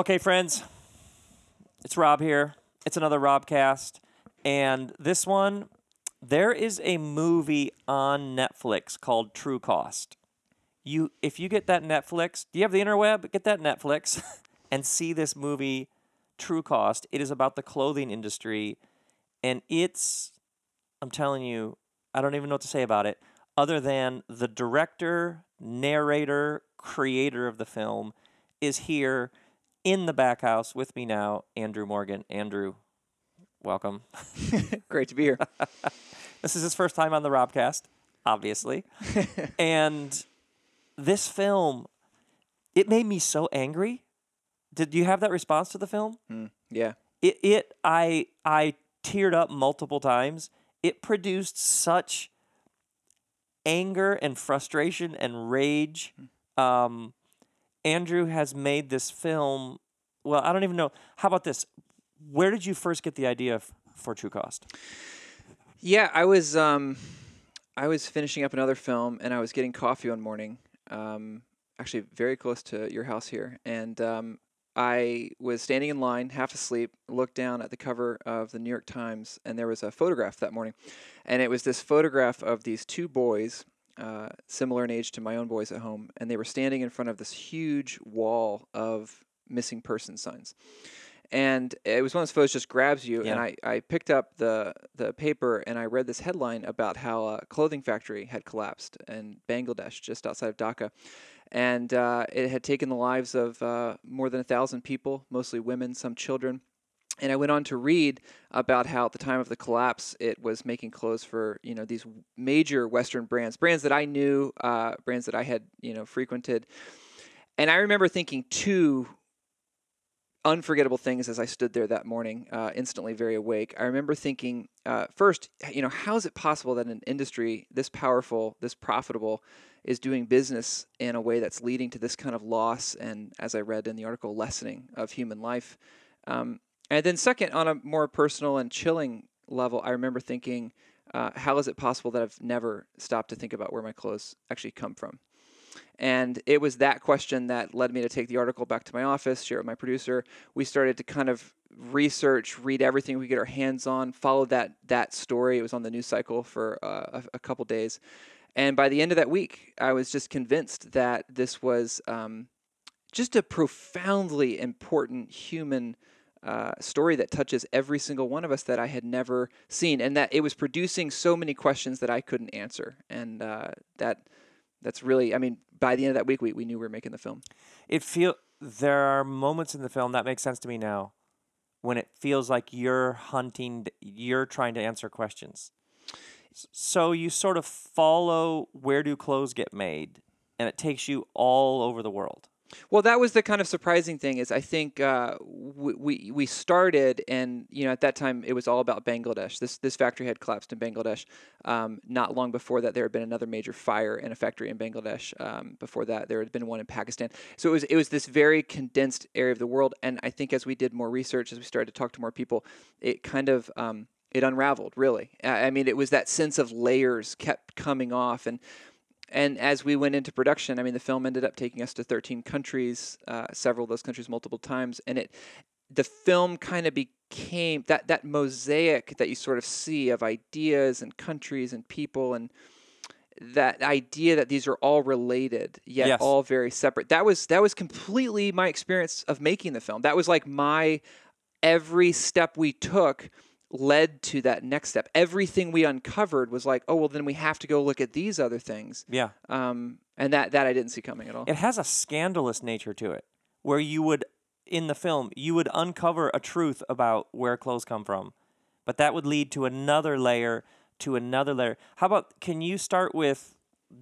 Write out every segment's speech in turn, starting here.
Okay, friends, it's Rob here. It's another Robcast, and this one, there is a movie on Netflix called True Cost. You, if you get that Netflix, do you have the interweb? Get that Netflix, and see this movie, True Cost. It is about the clothing industry, and it's, I'm telling you, I don't even know what to say about it, other than the director, narrator, creator of the film is here in the back house with me now, Andrew Morgan. Andrew, welcome. Great to be here. this is his first time on the Robcast, obviously. and this film, it made me so angry. Did you have that response to the film? Mm, yeah. It it I I teared up multiple times. It produced such anger and frustration and rage. Um, Andrew has made this film. Well, I don't even know. How about this? Where did you first get the idea f- for True Cost? Yeah, I was um, I was finishing up another film, and I was getting coffee one morning, um, actually very close to your house here, and um, I was standing in line, half asleep, looked down at the cover of the New York Times, and there was a photograph that morning, and it was this photograph of these two boys. Uh, similar in age to my own boys at home, and they were standing in front of this huge wall of missing person signs and it was one of those photos just grabs you. Yeah. And I, I picked up the the paper and I read this headline about how a clothing factory had collapsed in Bangladesh, just outside of Dhaka, and uh, it had taken the lives of uh, more than a thousand people, mostly women, some children. And I went on to read about how at the time of the collapse, it was making clothes for you know these major Western brands, brands that I knew, uh, brands that I had you know frequented. And I remember thinking two unforgettable things as I stood there that morning, uh, instantly very awake. I remember thinking, uh, first, you know, how is it possible that an industry this powerful, this profitable, is doing business in a way that's leading to this kind of loss and, as I read in the article, lessening of human life? Um, and then, second, on a more personal and chilling level, I remember thinking, uh, how is it possible that I've never stopped to think about where my clothes actually come from? And it was that question that led me to take the article back to my office, share it with my producer. We started to kind of research, read everything we could get our hands on, follow that that story. It was on the news cycle for uh, a, a, couple days, and by the end of that week, I was just convinced that this was um, just a profoundly important human. Uh, story that touches every single one of us that I had never seen, and that it was producing so many questions that I couldn't answer, and uh, that that's really, I mean, by the end of that week, we, we knew we were making the film. It feel there are moments in the film that makes sense to me now, when it feels like you're hunting, you're trying to answer questions. So you sort of follow where do clothes get made, and it takes you all over the world. Well, that was the kind of surprising thing is I think uh, we, we started and you know at that time it was all about Bangladesh. This this factory had collapsed in Bangladesh. Um, not long before that, there had been another major fire in a factory in Bangladesh. Um, before that, there had been one in Pakistan. So it was it was this very condensed area of the world. And I think as we did more research, as we started to talk to more people, it kind of um, it unraveled really. I mean, it was that sense of layers kept coming off and and as we went into production, I mean, the film ended up taking us to 13 countries, uh, several of those countries multiple times, and it, the film kind of became that that mosaic that you sort of see of ideas and countries and people and that idea that these are all related yet yes. all very separate. That was that was completely my experience of making the film. That was like my every step we took led to that next step. Everything we uncovered was like, oh well, then we have to go look at these other things. Yeah. Um, and that that I didn't see coming at all. It has a scandalous nature to it, where you would in the film you would uncover a truth about where clothes come from, but that would lead to another layer to another layer. How about can you start with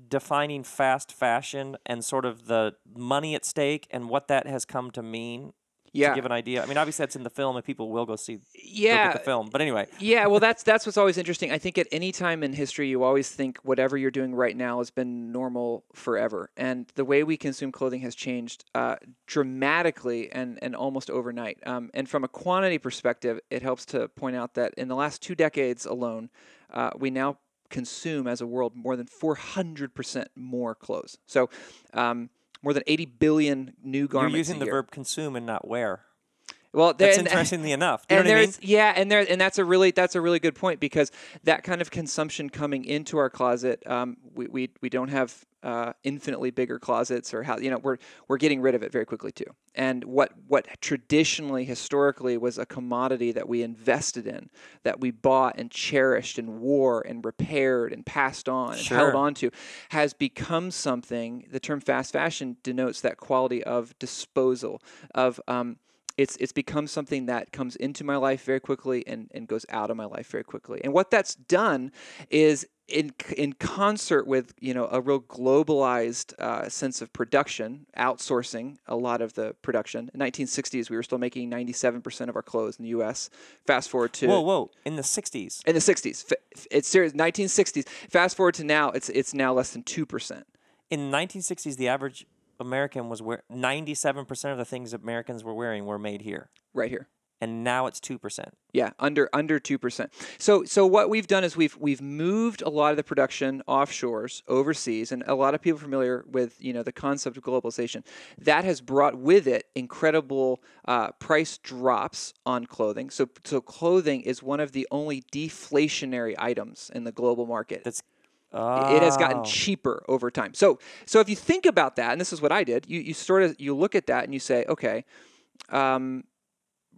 defining fast fashion and sort of the money at stake and what that has come to mean yeah. to give an idea. I mean, obviously that's in the film, and people will go see yeah the film. But anyway, yeah. Well, that's that's what's always interesting. I think at any time in history, you always think whatever you're doing right now has been normal forever, and the way we consume clothing has changed uh, dramatically and and almost overnight. Um, and from a quantity perspective, it helps to point out that in the last two decades alone, uh, we now consume as a world more than 400% more clothes. So. Um, more than 80 billion new garments. You're using the year. verb consume and not wear. Well, there, That's and- interestingly enough. You know and what I mean? yeah, and there and that's a really that's a really good point because that kind of consumption coming into our closet, um, we, we we don't have uh, infinitely bigger closets or how you know we're we're getting rid of it very quickly too. And what what traditionally historically was a commodity that we invested in, that we bought and cherished and wore and repaired and passed on and held Sure. on to, has become something. The term fast fashion denotes that quality of disposal of um, it's it's become something that comes into my life very quickly and, and goes out of my life very quickly. And what that's done is in in concert with you know a real globalized uh, sense of production, outsourcing a lot of the production. In 1960s, we were still making 97% of our clothes in the U.S. Fast forward to whoa, whoa! In the '60s, in the 60s, f- f- it's serious 1960s. Fast forward to now, it's it's now less than two percent. in the 1960s, the average American was wear 97% of the things Americans were wearing were made here, Right here. and now it's two percent. Yeah, under under two percent. So so what we've done is we've we've moved a lot of the production offshores, overseas, and a lot of people familiar with you know the concept of globalization. That has brought with it incredible uh, price drops on clothing. So so clothing is one of the only deflationary items in the global market. That's it has gotten Oh. cheaper over time. So so if you think about that, and this is what I did, you, you sort of you look at that and you say, okay, um,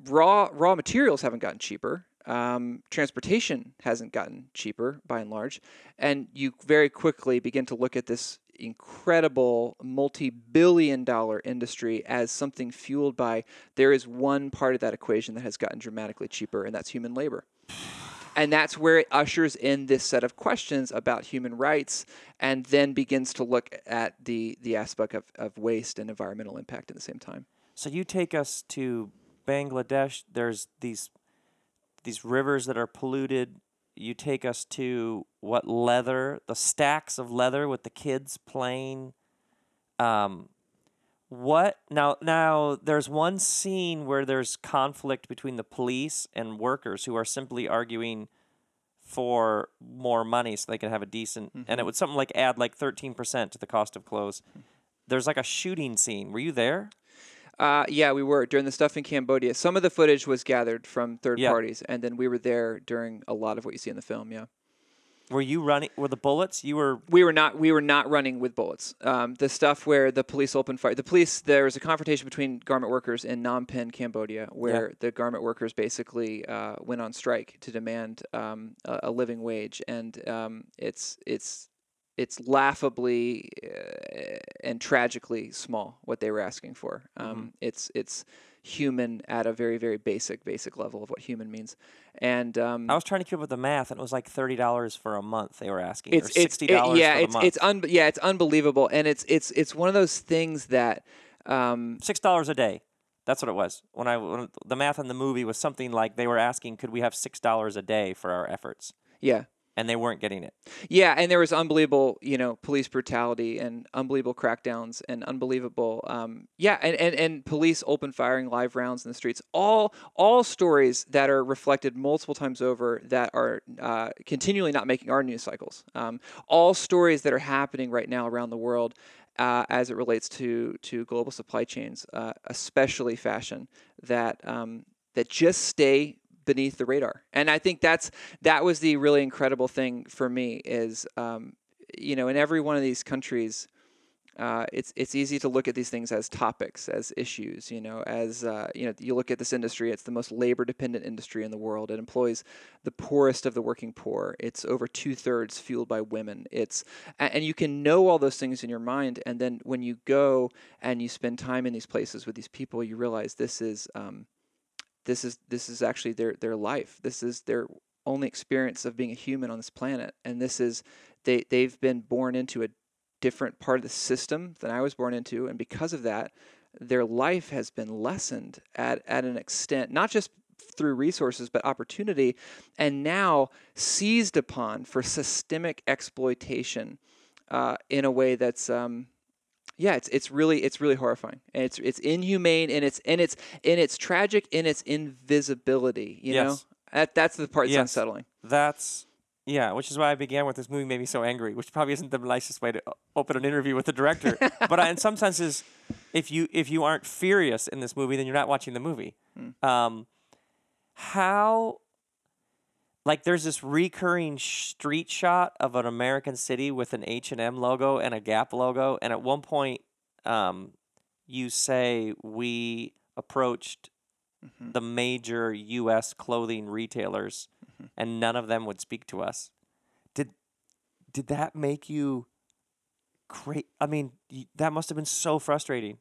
raw raw materials haven't gotten cheaper. Um, transportation hasn't gotten cheaper by and large, and you very quickly begin to look at this incredible multi-billion-dollar industry as something fueled by there is one part of that equation that has gotten dramatically cheaper, and that's human labor. And that's where it ushers in this set of questions about human rights and then begins to look at the, the aspect of, of waste and environmental impact at the same time. So you take us to Bangladesh. There's these these rivers that are polluted. You take us to what leather? The stacks of leather with the kids playing. Um, what now? Now there's one scene where there's conflict between the police and workers who are simply arguing for more money so they can have a decent. And it would something like add like thirteen percent to the cost of clothes. There's like a shooting scene. Were you there? Uh, yeah, we were during the stuff in Cambodia. Some of the footage was gathered from third Yeah. parties, and then we were there during a lot of what you see in the film. Yeah, Were you running? Were the bullets? You were. we were not we were not running with bullets. Um, the stuff where the police opened fire. The police there was a confrontation between garment workers in Phnom Penh, Cambodia, where the garment workers basically uh, went on strike to demand um, a, a living wage, and um, it's it's it's laughably uh, and tragically small what they were asking for. Um, It's it's human at a very very basic basic level of what human means, and um, I was trying to keep up with the math, and it was like thirty dollars for a month. They were asking, it's sixty it- dollars yeah for the it's month. it's un- yeah it's unbelievable and it's it's it's one of those things that um, Six dollars a day. That's what it was. When I when the math in the movie was something like they were asking, could we have six dollars a day for our efforts? yeah And they weren't getting it. yeah and there was unbelievable you know police brutality and unbelievable crackdowns and unbelievable um, yeah and, and and police open firing live rounds in the streets all all stories that are reflected multiple times over that are uh, continually not making our news cycles um, all stories that are happening right now around the world uh, as it relates to to global supply chains, uh, especially fashion, that um, that just stay beneath the radar. And I think that's that was the really incredible thing for me is um, you know in every one of these countries. Uh, it's it's easy to look at these things as topics, as issues. You know, as uh, you know, you look at this industry. It's the most labor-dependent industry in the world. It employs the poorest of the working poor. It's over two thirds fueled by women. It's and you can know all those things in your mind, and then when you go and you spend time in these places with these people, you realize this is um, this is this is actually their their life. This is their only experience of being a human on this planet, and this is they they've been born into a different part of the system than I was born into, and because of that, their life has been lessened at at an extent, not just through resources but opportunity, and now seized upon for systemic exploitation uh, in a way that's um, yeah, it's it's really it's really horrifying. And it's it's inhumane and it's and it's and it's tragic in its invisibility. You know, that that's the part that's Yes. unsettling. That's Yeah, which is why I began with this movie made me so angry, which probably isn't the nicest way to open an interview with the director. but I, in some senses, if you if you aren't furious in this movie, then you're not watching the movie. Um, how, like, there's this recurring street shot of an American city with an H and M logo and a Gap logo, and at one point, um, you say we approached Mhm. the major U.S. clothing retailers, and none of them would speak to us. Did did that make you? Great. I mean, that must have been so frustrating.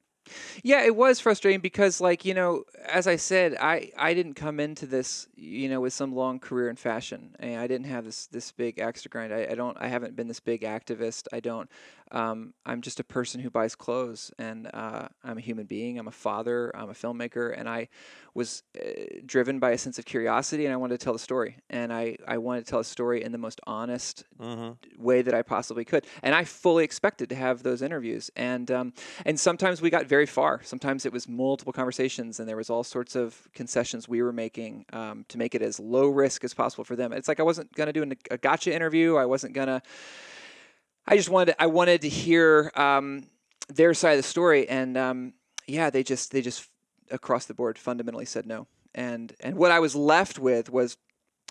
Yeah, it was frustrating because, like you know, as I said, I I didn't come into this, you know, with some long career in fashion. And I didn't have this this big axe to grind. I, I don't. I haven't been this big activist. I don't. Um, I'm just a person who buys clothes, and uh, I'm a human being. I'm a father. I'm a filmmaker, and I was uh, driven by a sense of curiosity, and I wanted to tell the story. And I I wanted to tell a story in the most honest Mm-hmm. way that I possibly could. And I fully expected to have those interviews. And um, and sometimes we got very far. Sometimes it was multiple conversations, and there was all sorts of concessions we were making um, to make it as low risk as possible for them. It's like I wasn't gonna do an, a gotcha interview. I wasn't gonna. I just wanted I wanted to hear um, their side of the story, and um, yeah, they just they just across the board fundamentally said no. And and what I was left with was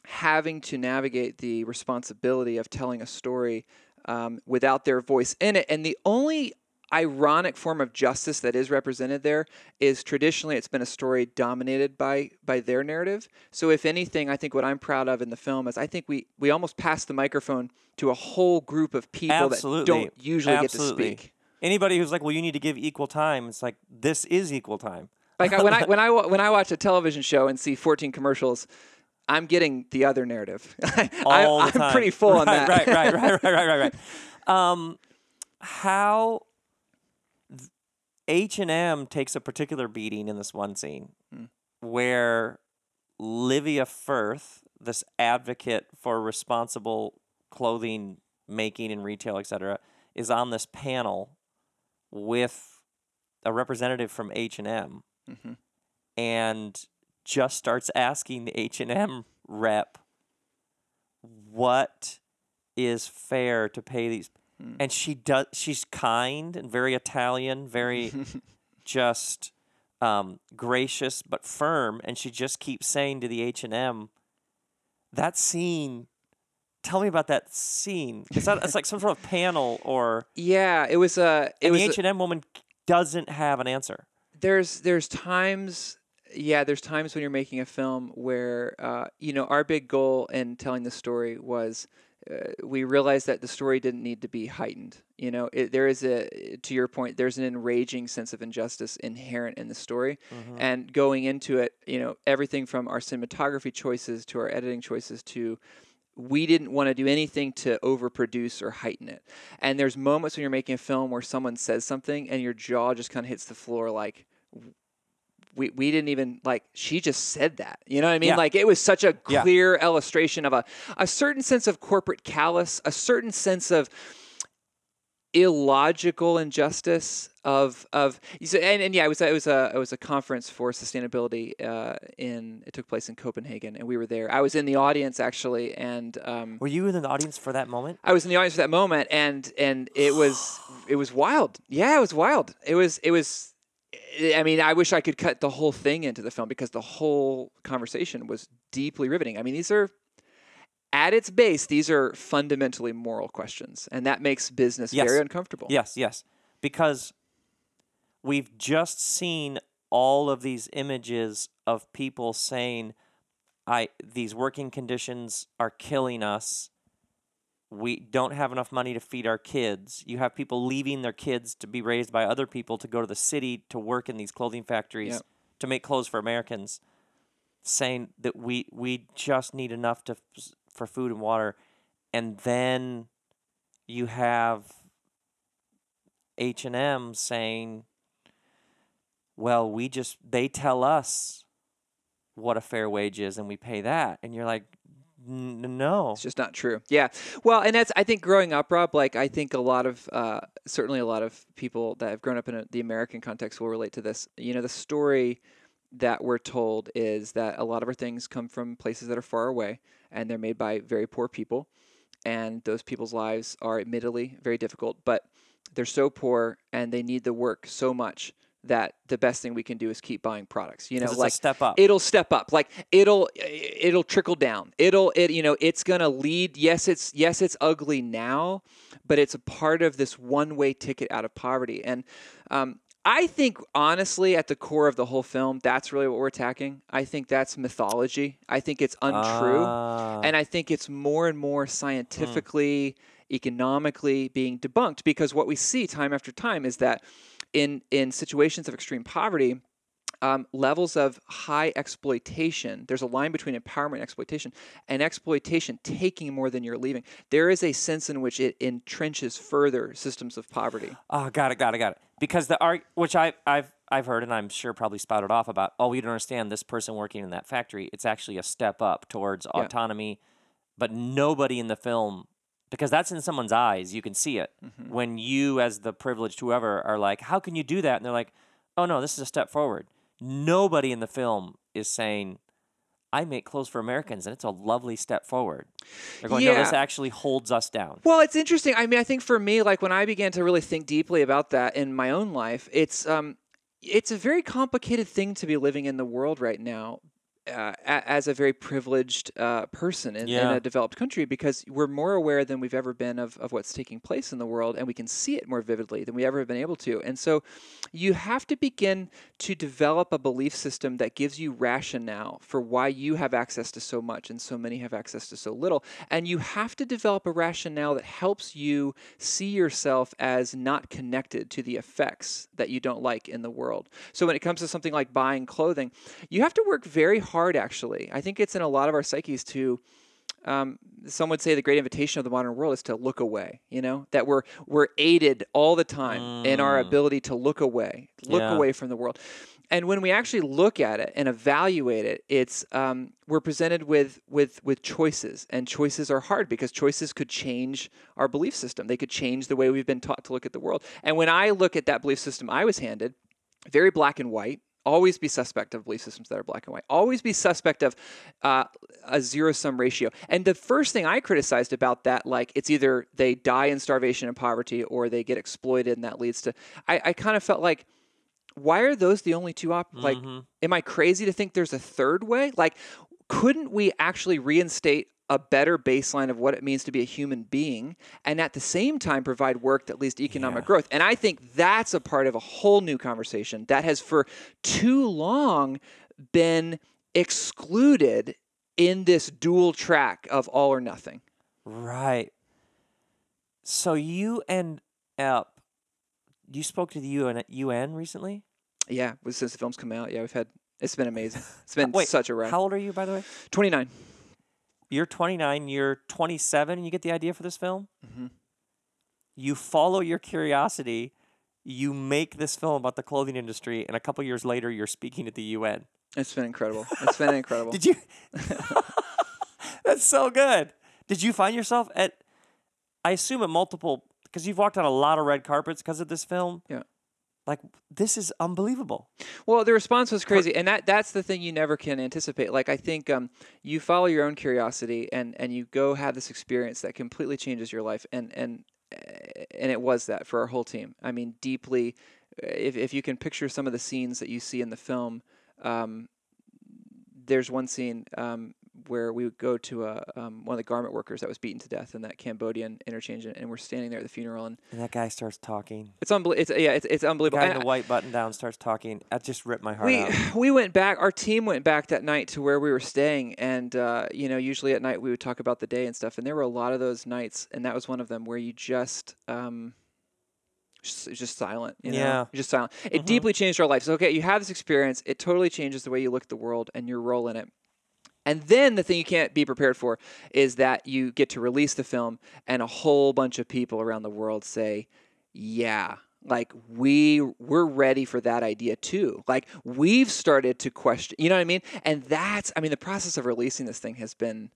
having to navigate the responsibility of telling a story um, without their voice in it. And the only ironic form of justice that is represented there is traditionally it's been a story dominated by by their narrative. So if anything, I think what I'm proud of in the film is I think we we almost passed the microphone to a whole group of people Absolutely. that don't usually Absolutely. get to speak. Anybody who's like, well, you need to give equal time. It's like this is equal time. Like when I when I when I watch a television show and see 14 commercials, I'm getting the other narrative. I, All the I'm pretty full on that. Right, right, right, right, right, right, right. Um, how H and M takes a particular beating in this one scene, Hmm. where Livia Firth, this advocate for responsible clothing making and retail, etc., is on this panel with a representative from H and M, Mhm. and just starts asking the H and M rep what is fair to pay these Hmm. and she does she's kind and very italian very just um, gracious but firm and she just keeps saying to the h&m that scene tell me about that scene it's, not, it's like some sort of panel or Yeah, it was a. It and was the h&m woman doesn't have an answer there's there's times yeah there's times when you're making a film where uh, you know our big goal in telling the story was uh, we realized that the story didn't need to be heightened you know? It, there is a to your point there's an enraging sense of injustice inherent in the story. And going into it you know everything from our cinematography choices to our editing choices to we didn't want to do anything to overproduce or heighten it. And there's moments when you're making a film where someone says something and your jaw just kind of hits the floor like we, we didn't even like she just said that. You know what I mean? Yeah. Like it was such a Yeah. clear illustration of a a certain sense of corporate callous, a certain sense of illogical injustice of of and, and yeah it was a, it was a it was a conference for sustainability uh, in it took place in Copenhagen and we were there I was in the audience actually and um, were you in the audience for that moment I was in the audience for that moment and and it was it was wild yeah it was wild it was it was I mean I wish I could cut the whole thing into the film because the whole conversation was deeply riveting I mean these are at its base, these are fundamentally moral questions, and that makes business Yes. very uncomfortable. Yes, yes. Because we've just seen all of these images of people saying I these working conditions are killing us. We don't have enough money to feed our kids. You have people leaving their kids to be raised by other people to go to the city to work in these clothing factories Yep. to make clothes for Americans saying that we we just need enough to for food and water and then you have H&M saying well we just they tell us what a fair wage is and we pay that and you're like "N- no It's just not true. Yeah. Well, and that's I think growing up, Rob. Like I think a lot of uh, certainly a lot of people that have grown up in a, the American context will relate to this. You know, the story that we're told is that a lot of our things come from places that are far away and they're made by very poor people. And those people's lives are admittedly very difficult, but they're so poor and they need the work so much that the best thing we can do is keep buying products. You know, like step up. it'll step up like it'll it'll trickle down it'll it you know it's gonna lead yes it's yes it's ugly now but it's a part of this one way ticket out of poverty and um, i think honestly at the core of the whole film that's really what we're attacking i think that's mythology i think it's untrue Ah. and I think it's more and more scientifically, economically being debunked because what we see time after time is that in in situations of extreme poverty, um, levels of high exploitation. There's a line between empowerment and exploitation, and exploitation taking more than you're leaving. There is a sense in which it entrenches further systems of poverty. Oh, got it, got it, got it. Because the art, which I, I've I've heard and I'm sure probably spouted off about. Oh, you don't understand. This person working in that factory, it's actually a step up towards Yeah. autonomy. But nobody in the film, because that's in someone's eyes, you can see it. Mm-hmm. When you, as the privileged whoever, are like, "How can you do that?" and they're like, "Oh no, this is a step forward." Nobody in the film is saying. I make clothes for Americans, and it's a lovely step forward. They're going, no, this actually holds us down. Well, it's interesting. I mean, I think for me, like when I began to really think deeply about that in my own life, it's um, it's a very complicated thing to be living in the world right now. Uh, as a very privileged uh, person in, in a developed country, because we're more aware than we've ever been of, of what's taking place in the world, and we can see it more vividly than we ever have been able to. And so, you have to begin to develop a belief system that gives you rationale for why you have access to so much and so many have access to so little. And you have to develop a rationale that helps you see yourself as not connected to the effects that you don't like in the world. So when it comes to something like buying clothing, you have to work very hard actually. I think it's in a lot of our psyches to um, some would say the great invitation of the modern world is to look away. You know that we're we're aided all the time in our ability to look away, look Yeah. away from the world. And when we actually look at it and evaluate it, it's um, we're presented with with with choices, and choices are hard because choices could change our belief system. They could change the way we've been taught to look at the world. And when I look at that belief system I was handed, very black and white. Always be suspect of belief systems that are black and white. Always be suspect of uh, a zero sum ratio. And the first thing I criticized about that, like it's either they die in starvation and poverty or they get exploited, and that leads to. I, I kind of felt like, why are those the only two options? Like, am I crazy to think there's a third way? Like, couldn't we actually reinstate a better baseline of what it means to be a human being and at the same time provide work that leads to economic growth and i think that's a part of a whole new conversation that has for too long been excluded in this dual track of all or nothing Right. So you end up, you spoke to the UN, UN recently? yeah since the film's come out yeah we've had it's been amazing it's been Wait, such a ride How old are you, by the way? 29 You're 29, you're 27, and you get the idea for this film? Mhm. You follow your curiosity, you make this film about the clothing industry, and a couple years later, you're speaking at the UN. it's been incredible it's been incredible Did you? That's so good. Did you find yourself at, I assume at multiple, because you've walked on a lot of red carpets because of this film? Yeah. Like, this is unbelievable. Well, the response was crazy, and that that's the thing you never can anticipate. Like I think um, you follow your own curiosity, and and you go have this experience that completely changes your life, and and uh, and it was that for our whole team. I mean, deeply. uh, If if you can picture some of the scenes that you see in the film, um, there's one scene um, where we would go to a, um, one of the garment workers that was beaten to death in that Cambodian interchange, and, and we're standing there at the funeral, and And that guy starts talking. it's unbelievable. It's yeah, it's, it's The unbelievable. guy in the white button down starts talking. That just ripped my heart we out. we went back. Our team went back that night to where we were staying, and uh, you know, usually at night we would talk about the day and stuff. And there were a lot of those nights, and that was one of them where you just. Um, just, just silent, you know? Yeah. Just silent. It Mhm. deeply changed our lives. Okay, you have this experience. It totally changes the way you look at the world and your role in it. And then the thing you can't be prepared for is that you get to release the film, and a whole bunch of people around the world say, "Yeah, like we we're ready for that idea too. Like we've started to question, you know what I mean? And that's, I mean, the process of releasing this thing has been."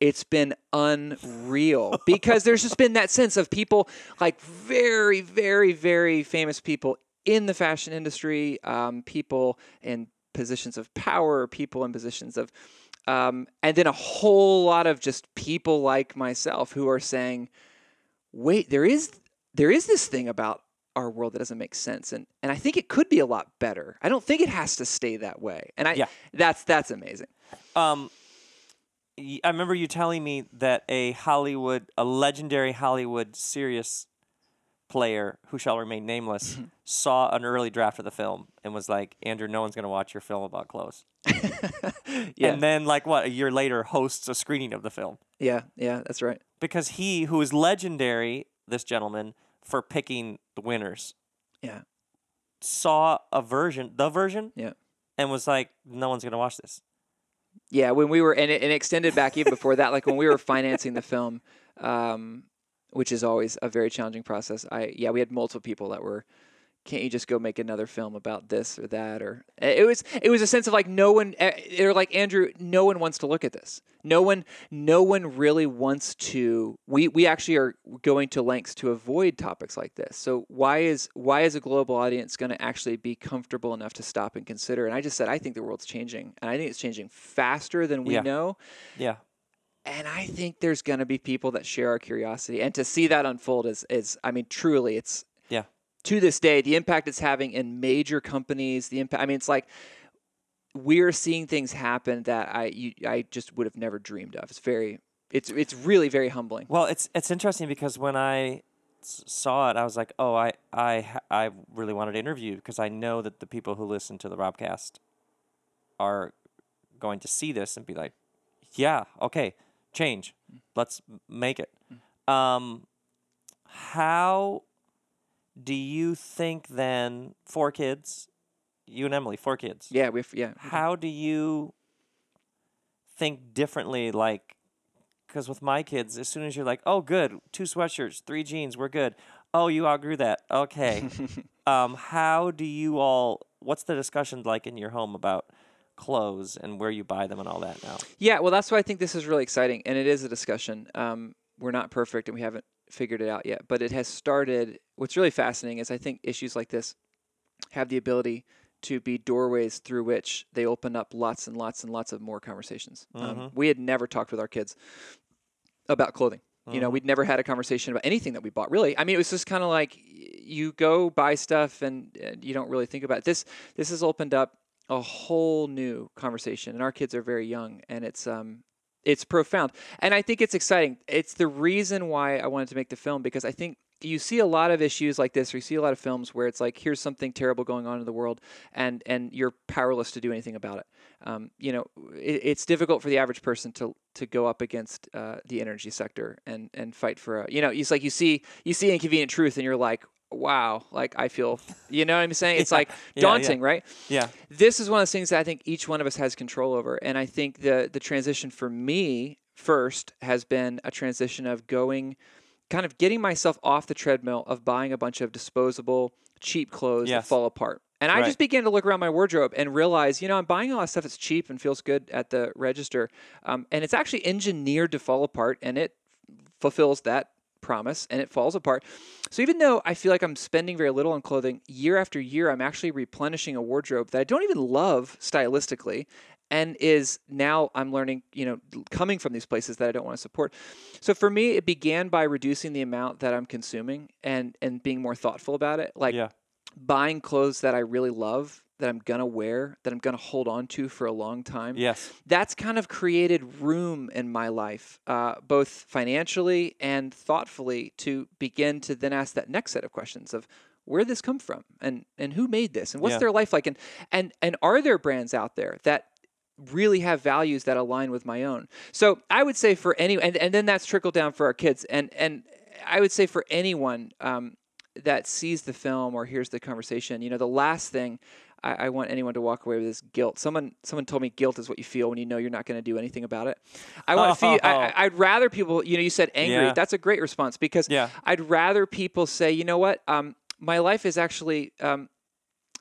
It's been unreal because there's just been that sense of people, like very, very, very famous people in the fashion industry, um, people in positions of power, people in positions of, um, and then a whole lot of just people like myself who are saying, "Wait, there is there is this thing about our world that doesn't make sense, and and I think it could be a lot better. I don't think it has to stay that way." And I Yeah. that's that's amazing. Um, I remember you telling me that a Hollywood, a legendary Hollywood serious player who shall remain nameless, Mm-hmm. saw an early draft of the film and was like, "Andrew, no one's gonna watch your film about clothes." Yeah, And then, like, what a year later, hosts a screening of the film yeah, yeah. That's right. because he, who is legendary, this gentleman for picking the winners, Yeah, saw a version, the version, yeah. and was like, "No one's gonna watch this." Yeah, when we were and it, and it extended back even before that, like when we were financing the film, um, which is always a very challenging process. I yeah, we had multiple people that were, can't you just go make another film about this or that or it was it was a sense of like no one eh, they're like Andrew, no one wants to look at this. No one no one really wants to. We we actually are going to lengths to avoid topics like this. So why is why is a global audience going to actually be comfortable enough to stop and consider? And I just said I think the world's changing, and I think it's changing faster than we Yeah. know. Yeah. And I think there's going to be people that share our curiosity, and to see that unfold is is I mean truly it's Yeah. to this day the impact it's having in major companies. The impact I mean it's like we're seeing things happen that I you, I just would have never dreamed of. It's very it's it's really very humbling. Well, it's it's interesting because when I saw it, I was like, "Oh, I I I really wanted to interview because I know that the people who listen to the Robcast are going to see this and be like, "Yeah, okay, change, let's make it." Um, how do you think then? Four kids, you and Emily, four kids. Yeah, we've yeah. How do you think differently? Like, because with my kids, as soon as you're like, oh, good, two sweatshirts, three jeans, we're good. Oh, you outgrew that. Okay. um, how do you all? What's the discussion like in your home about clothes and where you buy them and all that now? Yeah, well, that's why I think this is really exciting, and it is a discussion. Um, we're not perfect, and we haven't figured it out yet, but it has started. What's really fascinating is I think issues like this have the ability to be doorways through which they open up lots and lots and lots of more conversations. Um, Mhm. we had never talked with our kids about clothing. You know, Mhm. we'd never had a conversation about anything that we bought. Really, I mean, it was just kind of like you go buy stuff and, and you don't really think about it. This. This has opened up a whole new conversation, and our kids are very young, and it's um, it's profound, and I think it's exciting. It's the reason why I wanted to make the film because I think you see a lot of issues like this, or you see a lot of films where it's like, here's something terrible going on in the world, and and you're powerless to do anything about it. Um, you know, it, it's difficult for the average person to to go up against uh, the energy sector and and fight for a, you know, it's like you see you see inconvenient truth, and you're like, wow, like I feel, you know what I'm saying? It's Yeah, like yeah, yeah. daunting, right? Yeah. this is one of those things that I think each one of us has control over. And I think the the transition for me first has been a transition of going kind of getting myself off the treadmill of buying a bunch of disposable cheap clothes Yes. that fall apart. And I Right. just began to look around my wardrobe and realize, you know, I'm buying a lot of stuff that's cheap and feels good at the register. Um, and it's actually engineered to fall apart and it fulfills that promise and it falls apart. So even though I feel like I'm spending very little on clothing, year after year I'm actually replenishing a wardrobe that I don't even love stylistically and is now I'm learning, you know, coming from these places that I don't want to support. So for me it began by reducing the amount that I'm consuming and and being more thoughtful about it. Like yeah. Buying clothes that I really love, that I'm going to wear, that I'm going to hold on to for a long time Yes. that's kind of created room in my life, uh, both financially and thoughtfully, to begin to then ask that next set of questions of where did this come from and and who made this and what's Yeah. their life like and and and are there brands out there that really have values that align with my own so i would say for any and, and then that's trickled down for our kids and and i would say for anyone um, that sees the film or hears the conversation you know the last thing I, I want anyone to walk away with is guilt. Someone someone told me guilt is what you feel when you know you're not going to do anything about it. I want to feel. I, I'd rather people. You know, you said angry. Yeah. That's a great response because Yeah. I'd rather people say, you know what, um, my life is actually um,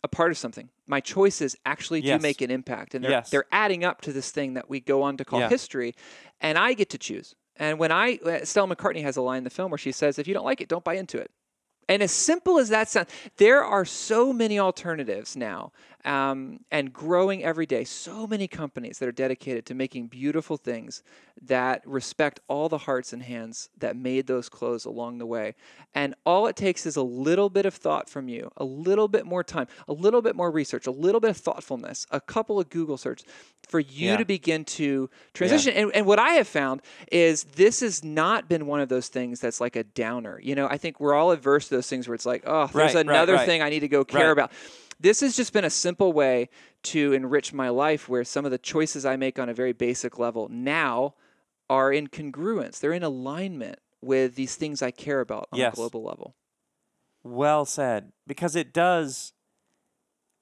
a part of something. My choices actually do make an impact, and they're Yes. they're adding up to this thing that we go on to call Yeah. history, and I get to choose. And when I uh, Stella McCartney has a line in the film where she says, "If you don't like it, don't buy into it." And as simple as that sounds, there are so many alternatives now. Um, and growing every day. So many companies that are dedicated to making beautiful things that respect all the hearts and hands that made those clothes along the way. And all it takes is a little bit of thought from you, a little bit more time, a little bit more research, a little bit of thoughtfulness, a couple of Google searches for you Yeah. to begin to transition. And, and what I have found is this has not been one of those things that's like a downer. You know, I think we're all adverse to those things where it's like, oh, there's Right, right, another right. thing I need to go care Right. about. This has just been a simple way to enrich my life where some of the choices I make on a very basic level now are in congruence. They're in alignment with these things I care about on Yes. a global level. Well said. Because it does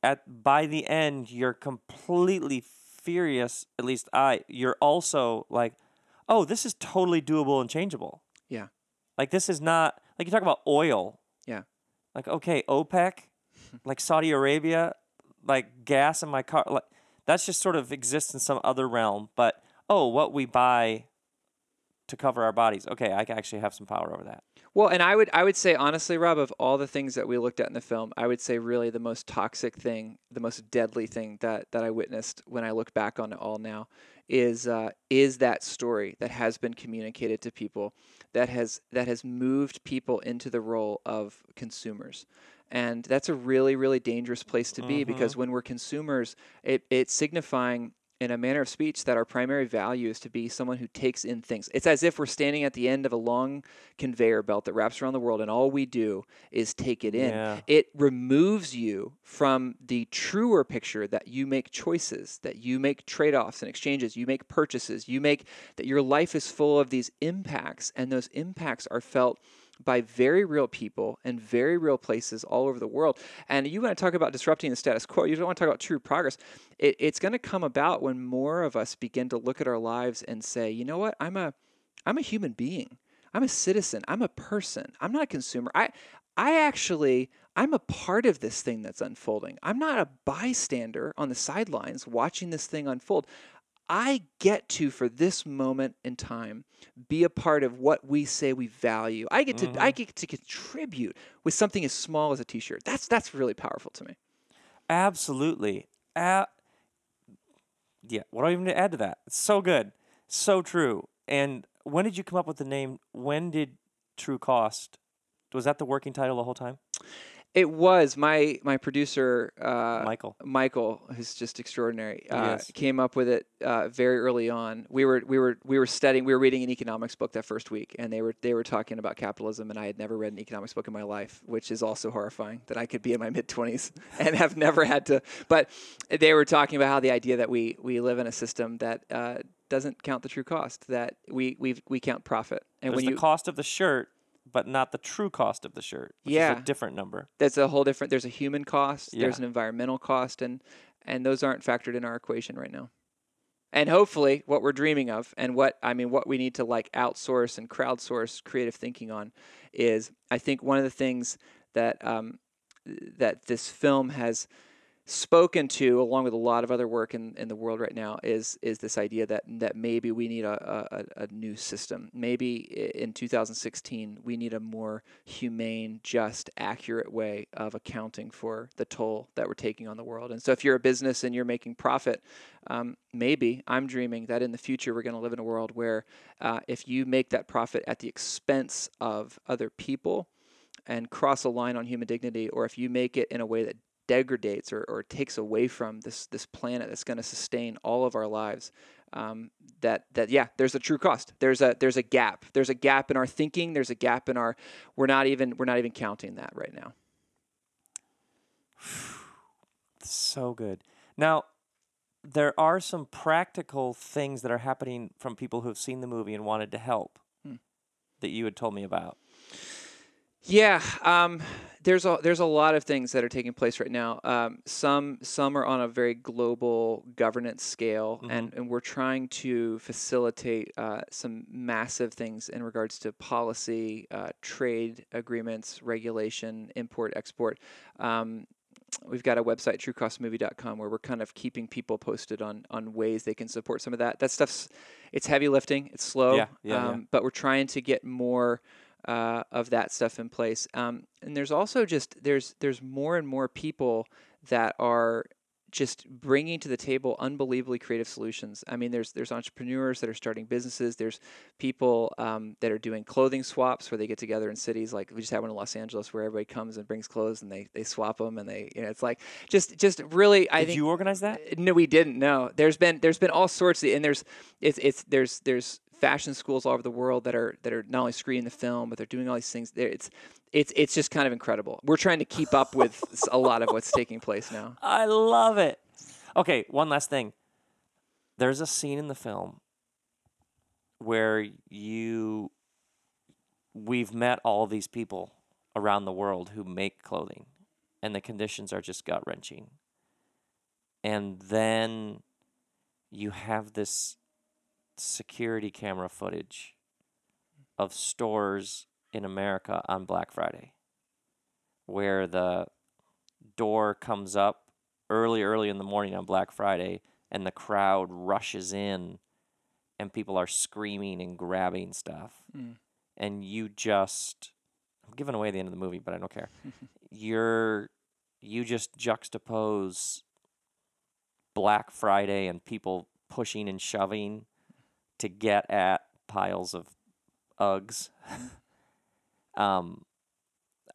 at by the end you're completely furious, at least I you're also like, "Oh, this is totally doable and changeable." Yeah. Like this is not like you talk about oil. Yeah. Like okay, OPEC, like Saudi Arabia, like gas in my car, like that's just sort of exists in some other realm, but oh, what we buy to cover our bodies. Okay, I can actually have some power over that. Well, and I would I would say honestly, Rob, of all the things that we looked at in the film, I would say really the most toxic thing, the most deadly thing that that I witnessed when I look back on it all now, is uh, is that story that has been communicated to people, that has that has moved people into the role of consumers. And that's a really, really dangerous place to be mm-hmm. because when we're consumers, it, it's signifying in a manner of speech that our primary value is to be someone who takes in things. It's as if we're standing at the end of a long conveyor belt that wraps around the world, and all we do is take it in. Yeah. It removes you from the truer picture that you make choices, that you make trade offs and exchanges, you make purchases, you make that your life is full of these impacts, and those impacts are felt by very real people and very real places all over the world. And you want to talk about disrupting the status quo. You don't want to talk about true progress. It, it's going to come about when more of us begin to look at our lives and say, you know what, I'm a, I'm a human being. I'm a citizen. I'm a person. I'm not a consumer. I, I actually, I'm a part of this thing that's unfolding. I'm not a bystander on the sidelines watching this thing unfold. I get to, for this moment in time, be a part of what we say we value. I get to, I mm-hmm. get to contribute with something as small as a T-shirt. That's that's really powerful to me. Absolutely. A- yeah. What do I even add to that? It's so good. So true. And when did you come up with the name? When did True Cost? Was that the working title the whole time? It was my my producer uh, Michael. Michael, who's just extraordinary, uh, is. came up with it uh, very early on. We were we were we were studying. We were reading an economics book that first week, and they were they were talking about capitalism, and I had never read an economics book in my life, which is also horrifying that I could be in my mid twenties and have never had to. But they were talking about how the idea that we we live in a system that uh, doesn't count the true cost, that we we we count profit, and There's when the you cost of the shirt, but not the true cost of the shirt. Which Is Yeah. a different number. that's a whole different there's a human cost Yeah. there's an environmental cost and and those aren't factored in our equation right now and hopefully what we're dreaming of and what i mean what we need to like outsource and crowdsource creative thinking on is i think one of the things that um, that this film has spoken to along with a lot of other work in, in the world right now is is this idea that that maybe we need a, a, a new system. Maybe in 2016 we need a more humane just accurate way of accounting for the toll that we're taking on the world. And so if you're a business and you're making profit um, maybe i'm dreaming that in the future we're going to live in a world where uh, if you make that profit at the expense of other people and cross a line on human dignity, or if you make it in a way that degrades or, or takes away from this this planet that's going to sustain all of our lives, um, that that yeah, there's a true cost. There's a there's a gap. There's a gap in our thinking. There's a gap in our we're not even we're not even counting that right now. So good. Now, there are some practical things that are happening from people who have seen the movie and wanted to help Hmm. that you had told me about. Yeah, um, there's a there's a lot of things that are taking place right now. Um, some some are on a very global governance scale, and, and we're trying to facilitate uh, some massive things in regards to policy, uh, trade agreements, regulation, import export. Um, we've got a website truecostmovie.com where we're kind of keeping people posted on on ways they can support some of that. That stuff's it's heavy lifting, it's slow, Yeah, yeah, yeah. um, but we're trying to get more uh, of that stuff in place. Um, and there's also just there's there's more and more people that are just bringing to the table unbelievably creative solutions. I mean, there's there's entrepreneurs that are starting businesses. There's people um, that are doing clothing swaps where they get together in cities. Like we just had one in Los Angeles where everybody comes and brings clothes and they, they swap them and they you know it's like just just really. I Did think you organize that? no, we didn't. No, there's been there's been all sorts of, and there's it's it's there's there's fashion schools all over the world that are that are not only screening the film but they're doing all these things. It's it's it's just kind of incredible. We're trying to keep up with a lot of what's taking place now. I love it. Okay, one last thing. There's a scene in the film where you we've met all these people around the world who make clothing and the conditions are just gut wrenching. And then you have this security camera footage of stores in America on Black Friday where the door comes up early, early in the morning on Black Friday, and the crowd rushes in, and people are screaming and grabbing stuff, Mm. and you just I'm giving away the end of the movie, but I don't care. You're you just juxtapose Black Friday and people pushing and shoving to get at piles of Uggs. um,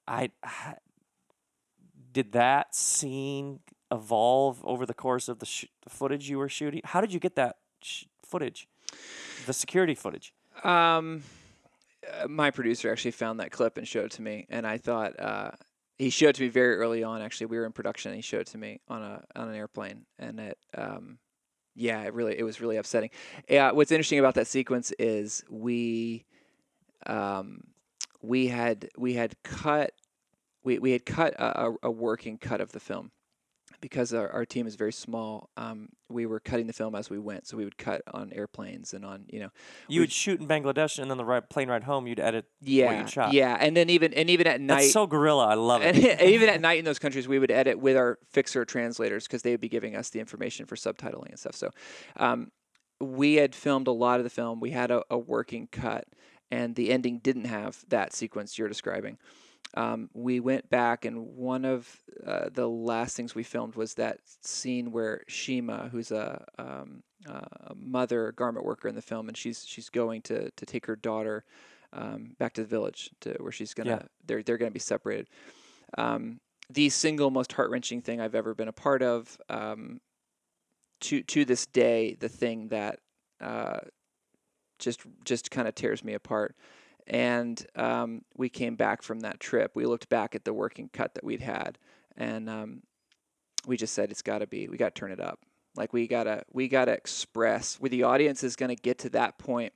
I, I did that scene evolve over the course of the, sh- the footage you were shooting? How did you get that sh- footage? The security footage. Um, uh, my producer actually found that clip and showed it to me, and I thought uh, he showed it to me very early on. Actually, we were in production, and he showed it to me on a on an airplane, and it. Um, yeah, it really it was really upsetting. Yeah, what's interesting about that sequence is we, um, we had we had cut we, we had cut a, a, working cut of the film because our, our team is very small. Um, we were cutting the film as we went, so we would cut on airplanes and on you know You would shoot in Bangladesh, and then the right plane ride home, you'd edit. yeah shot. yeah, and then even and even at night That's so guerrilla. I love it. even at night in those countries, we would edit with our fixer translators because they would be giving us the information for subtitling and stuff. So um, we had filmed a lot of the film. We had a, a working cut, and the ending didn't have that sequence you're describing. Um, we went back, and one of uh, the last things we filmed was that scene where Shima, who's a, um, a mother garment worker in the film, and she's she's going to to take her daughter um, back to the village to where she's gonna Yeah. they're they're gonna be separated. Um, the single most heart wrenching thing I've ever been a part of. Um, to to this day, the thing that uh, just just kind of tears me apart. And um, we came back from that trip. We looked back at the working cut that we'd had, and um, we just said it's got to be. We got to turn it up. Like we gotta we gotta express where the audience is gonna get to that point,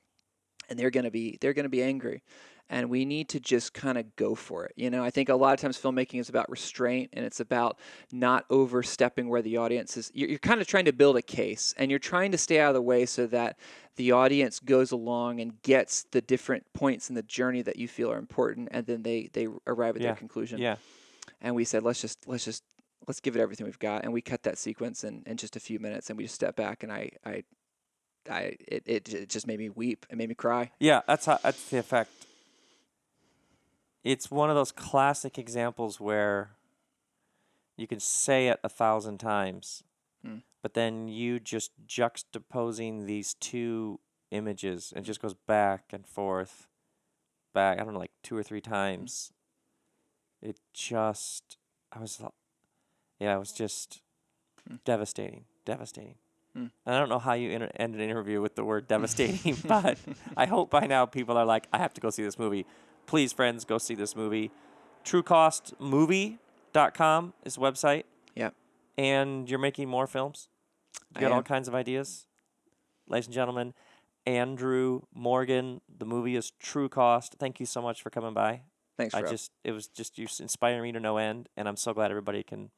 and they're gonna be they're gonna be angry and we need to just kind of go for it. You know, I think a lot of times filmmaking is about restraint and it's about not overstepping where the audience is. You're, you're kind of trying to build a case and you're trying to stay out of the way so that the audience goes along and gets the different points in the journey that you feel are important and then they they arrive at Yeah. their conclusion. Yeah. And we said, let's just let's just let's give it everything we've got and we cut that sequence in, in just a few minutes and we just step back and I I I it, it, it just made me weep. It made me cry. Yeah, that's how, that's the effect. It's one of those classic examples where you can say it a thousand times, Mm. but then you just juxtaposing these two images and just goes back and forth, back. I don't know, like two or three times. It just, I was, yeah, it was just Mm. devastating, devastating. Mm. And I don't know how you inter- end an interview with the word devastating, but I hope by now people are like, I have to go see this movie. Please, friends, go see this movie. TrueCostMovie.com is the website. Yep. And you're making more films. You got all kinds of ideas. Ladies and gentlemen, Andrew Morgan. The movie is True Cost. Thank you so much for coming by. Thanks, I Rob. just it was just you inspiring me to no end, and I'm so glad everybody can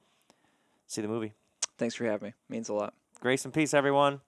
see the movie. Thanks for having me. Means a lot. Grace and peace, everyone.